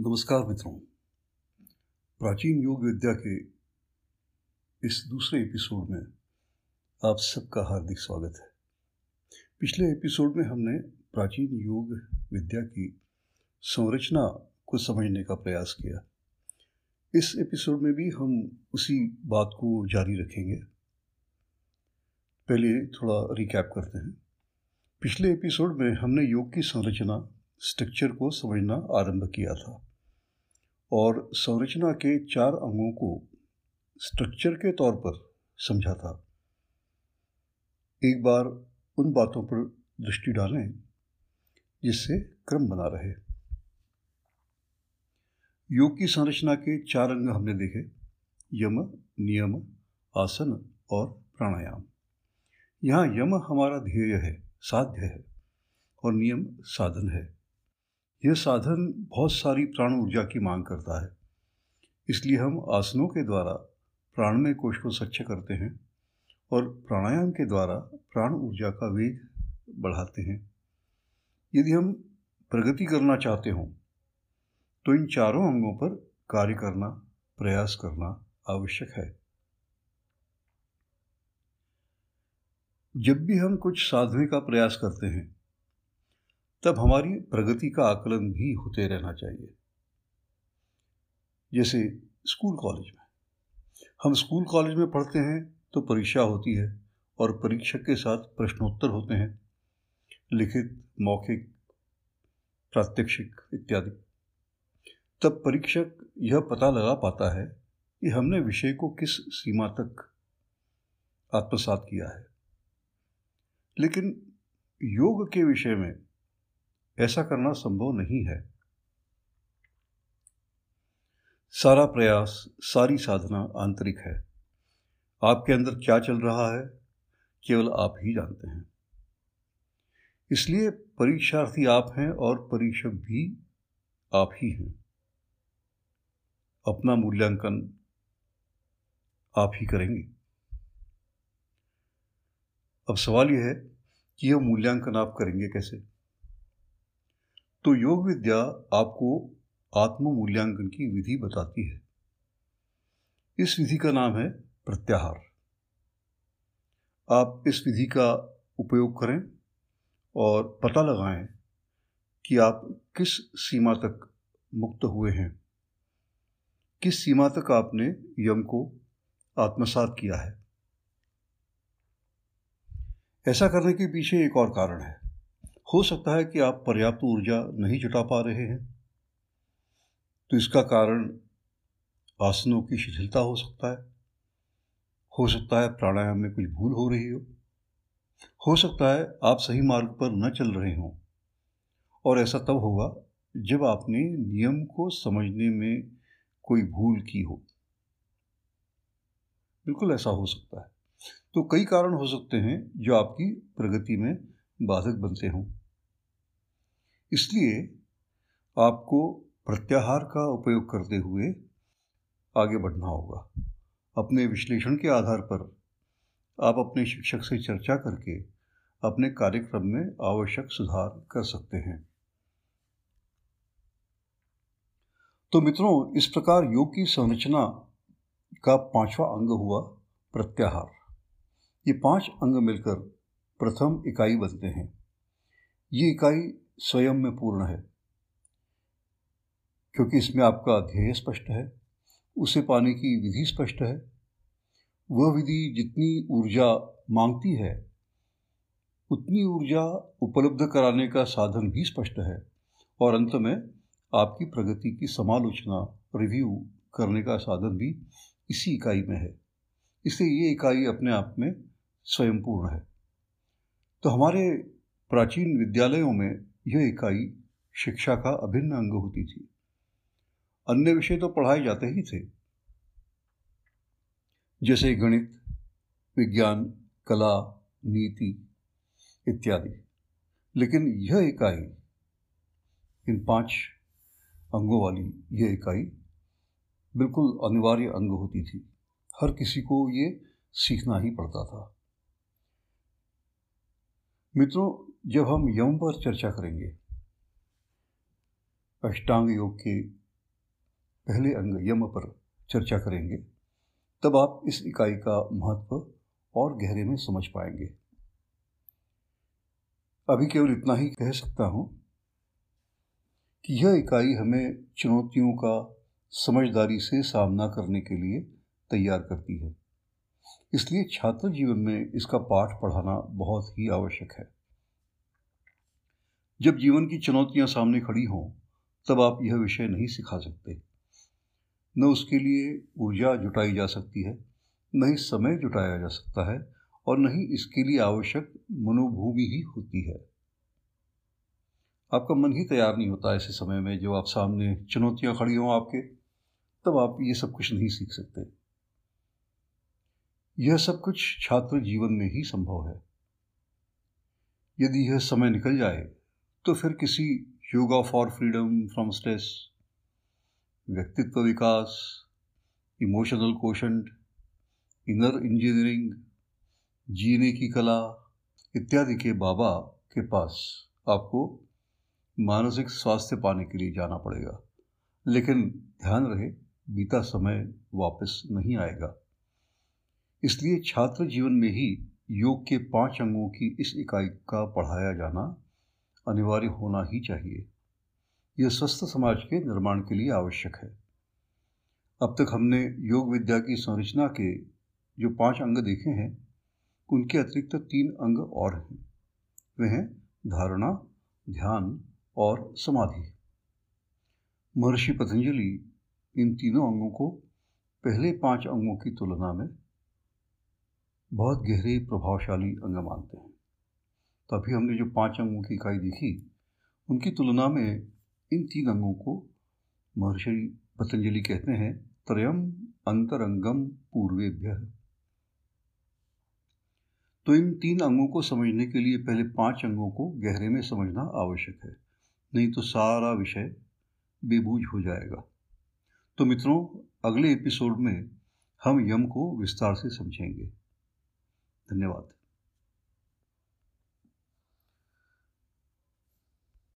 नमस्कार मित्रों। प्राचीन योग विद्या के इस दूसरे एपिसोड में आप सबका हार्दिक स्वागत है। पिछले एपिसोड में हमने प्राचीन योग विद्या की संरचना को समझने का प्रयास किया। इस एपिसोड में भी हम उसी बात को जारी रखेंगे। पहले थोड़ा रिकैप करते हैं। पिछले एपिसोड में हमने योग की संरचना स्ट्रक्चर को समझना आरंभ किया था और संरचना के चार अंगों को स्ट्रक्चर के तौर पर समझा था। एक बार उन बातों पर दृष्टि डालें जिससे क्रम बना रहे। योग की संरचना के चार अंग हमने देखे, यम, नियम, आसन और प्राणायाम। यहाँ यम हमारा ध्येय है, साध्य है और नियम साधन है। यह साधन बहुत सारी प्राण ऊर्जा की मांग करता है। इसलिए हम आसनों के द्वारा प्राणमय कोश को स्वच्छ करते हैं और प्राणायाम के द्वारा प्राण ऊर्जा का वेग बढ़ाते हैं। यदि हम प्रगति करना चाहते हों तो इन चारों अंगों पर कार्य करना, प्रयास करना आवश्यक है। जब भी हम कुछ साधने का प्रयास करते हैं तब हमारी प्रगति का आकलन भी होते रहना चाहिए। जैसे स्कूल कॉलेज में। हम स्कूल कॉलेज में पढ़ते हैं तो परीक्षा होती है और परीक्षक के साथ प्रश्नोत्तर होते हैं, लिखित, मौखिक, प्रात्यक्षिक इत्यादि। तब परीक्षक यह पता लगा पाता है कि हमने विषय को किस सीमा तक आत्मसात किया है। लेकिन योग के विषय में ऐसा करना संभव नहीं है। सारा प्रयास, सारी साधना आंतरिक है। आपके अंदर क्या चल रहा है, केवल आप ही जानते हैं। इसलिए परीक्षार्थी आप हैं और परीक्षक भी आप ही हैं। अपना मूल्यांकन आप ही करेंगे। अब सवाल यह है कि यह मूल्यांकन आप करेंगे कैसे? तो योग विद्या आपको आत्म मूल्यांकन की विधि बताती है। इस विधि का नाम है प्रत्याहार। आप इस विधि का उपयोग करें और पता लगाएँ कि आप किस सीमा तक मुक्त हुए हैं। किस सीमा तक आपने यम को आत्मसात किया है। ऐसा करने के पीछे एक और कारण है। हो सकता है कि आप पर्याप्त ऊर्जा नहीं जुटा पा रहे हैं। तो इसका कारण आसनों की शिथिलता हो सकता है। हो सकता है प्राणायाम में कुछ भूल हो रही हो। हो सकता है आप सही मार्ग पर न चल रहे हों। और ऐसा तब होगा जब आपने नियम को समझने में कोई भूल की हो। बिल्कुल ऐसा हो सकता है। तो कई कारण हो सकते हैं जो आपकी प्रगति में बाधक बनते हों। इसलिए आपको प्रत्याहार का उपयोग करते हुए आगे बढ़ना होगा। अपने विश्लेषण के आधार पर आप अपने शिक्षक से चर्चा करके अपने कार्यक्रम में आवश्यक सुधार कर सकते हैं। तो मित्रों, इस प्रकार योग की संरचना का पांचवा अंग हुआ प्रत्याहार। ये पाँच अंग मिलकर प्रथम इकाई बनते हैं। ये इकाई स्वयं में पूर्ण है, क्योंकि इसमें आपका ध्येय स्पष्ट है, उसे पाने की विधि स्पष्ट है। वह विधि जितनी ऊर्जा मांगती है, उतनी ऊर्जा उपलब्ध कराने का साधन भी स्पष्ट है और अंत में आपकी प्रगति की समालोचना रिव्यू करने का साधन भी इसी इकाई में है। इसलिए ये इकाई अपने आप में स्वयंपूर्ण है। तो हमारे प्राचीन विद्यालयों में यह इकाई शिक्षा का अभिन्न अंग होती थी। अन्य विषय तो पढ़ाए जाते ही थे। जैसे गणित, विज्ञान, कला, नीति इत्यादि। लेकिन यह इकाई, इन पाँच अंगों वाली यह इकाई बिल्कुल अनिवार्य अंग होती थी। हर किसी को ये सीखना ही पड़ता था। मित्रों, जब हम यम पर चर्चा करेंगे, अष्टांग योग के पहले अंग यम पर चर्चा करेंगे, तब आप इस इकाई का महत्व और गहरे में समझ पाएँगे। अभी केवल इतना ही कह सकता हूँ कि यह इकाई हमें चुनौतियों का समझदारी से सामना करने के लिए तैयार करती है। इसलिए छात्र जीवन में इसका पाठ पढ़ाना बहुत ही आवश्यक है। जब जीवन की चुनौतियाँ सामने खड़ी हों, तब आप यह विषय नहीं सिखा सकते। न उसके लिए ऊर्जा जुटाई जा सकती है, न ही समय जुटाया जा सकता है और न ही इसके लिए आवश्यक मनोभूमि ही होती है। आपका मन ही तैयार नहीं होता ऐसे समय में जो आप सामने चुनौतियाँ खड़ी हों आपके, तब आप ये सब कुछ नहीं सीख सकते। यह सब कुछ छात्र जीवन में ही संभव है। यदि यह समय निकल जाए तो फिर किसी yoga for freedom from stress व्यक्तित्व विकास इमोशनल कोशंट इनर इंजीनियरिंग जीने की कला इत्यादि के बाबा के पास आपको मानसिक स्वास्थ्य पाने के लिए जाना पड़ेगा। लेकिन ध्यान रहे, बीता समय वापस नहीं आएगा। इसलिए छात्र जीवन में ही योग के पाँच अंगों की इस इकाई का पढ़ाया जाना अनिवार्य होना ही चाहिए। यह स्वस्थ समाज के निर्माण के लिए आवश्यक है। अब तक हमने योग विद्या की संरचना के जो पाँच अंग देखे हैं, उनके अतिरिक्त तीन अंग और हैं। वे हैं धारणा, ध्यान और समाधि। महर्षि पतंजलि इन तीनों अंगों को पहले पाँच अंगों की तुलना में बहुत गहरे प्रभावशाली अंग मानते हैं। तो अभी हमने जो पाँच अंगों की इकाई देखी, उनकी तुलना में इन तीन अंगों को महर्षि पतंजलि कहते हैं त्रयम अंतरंगम पूर्वेभ्य। तो इन तीन अंगों को समझने के लिए पहले पाँच अंगों को गहरे में समझना आवश्यक है, नहीं तो सारा विषय बेबूझ हो जाएगा। तो मित्रों, अगले एपिसोड में हम यम को विस्तार से समझेंगे। धन्यवाद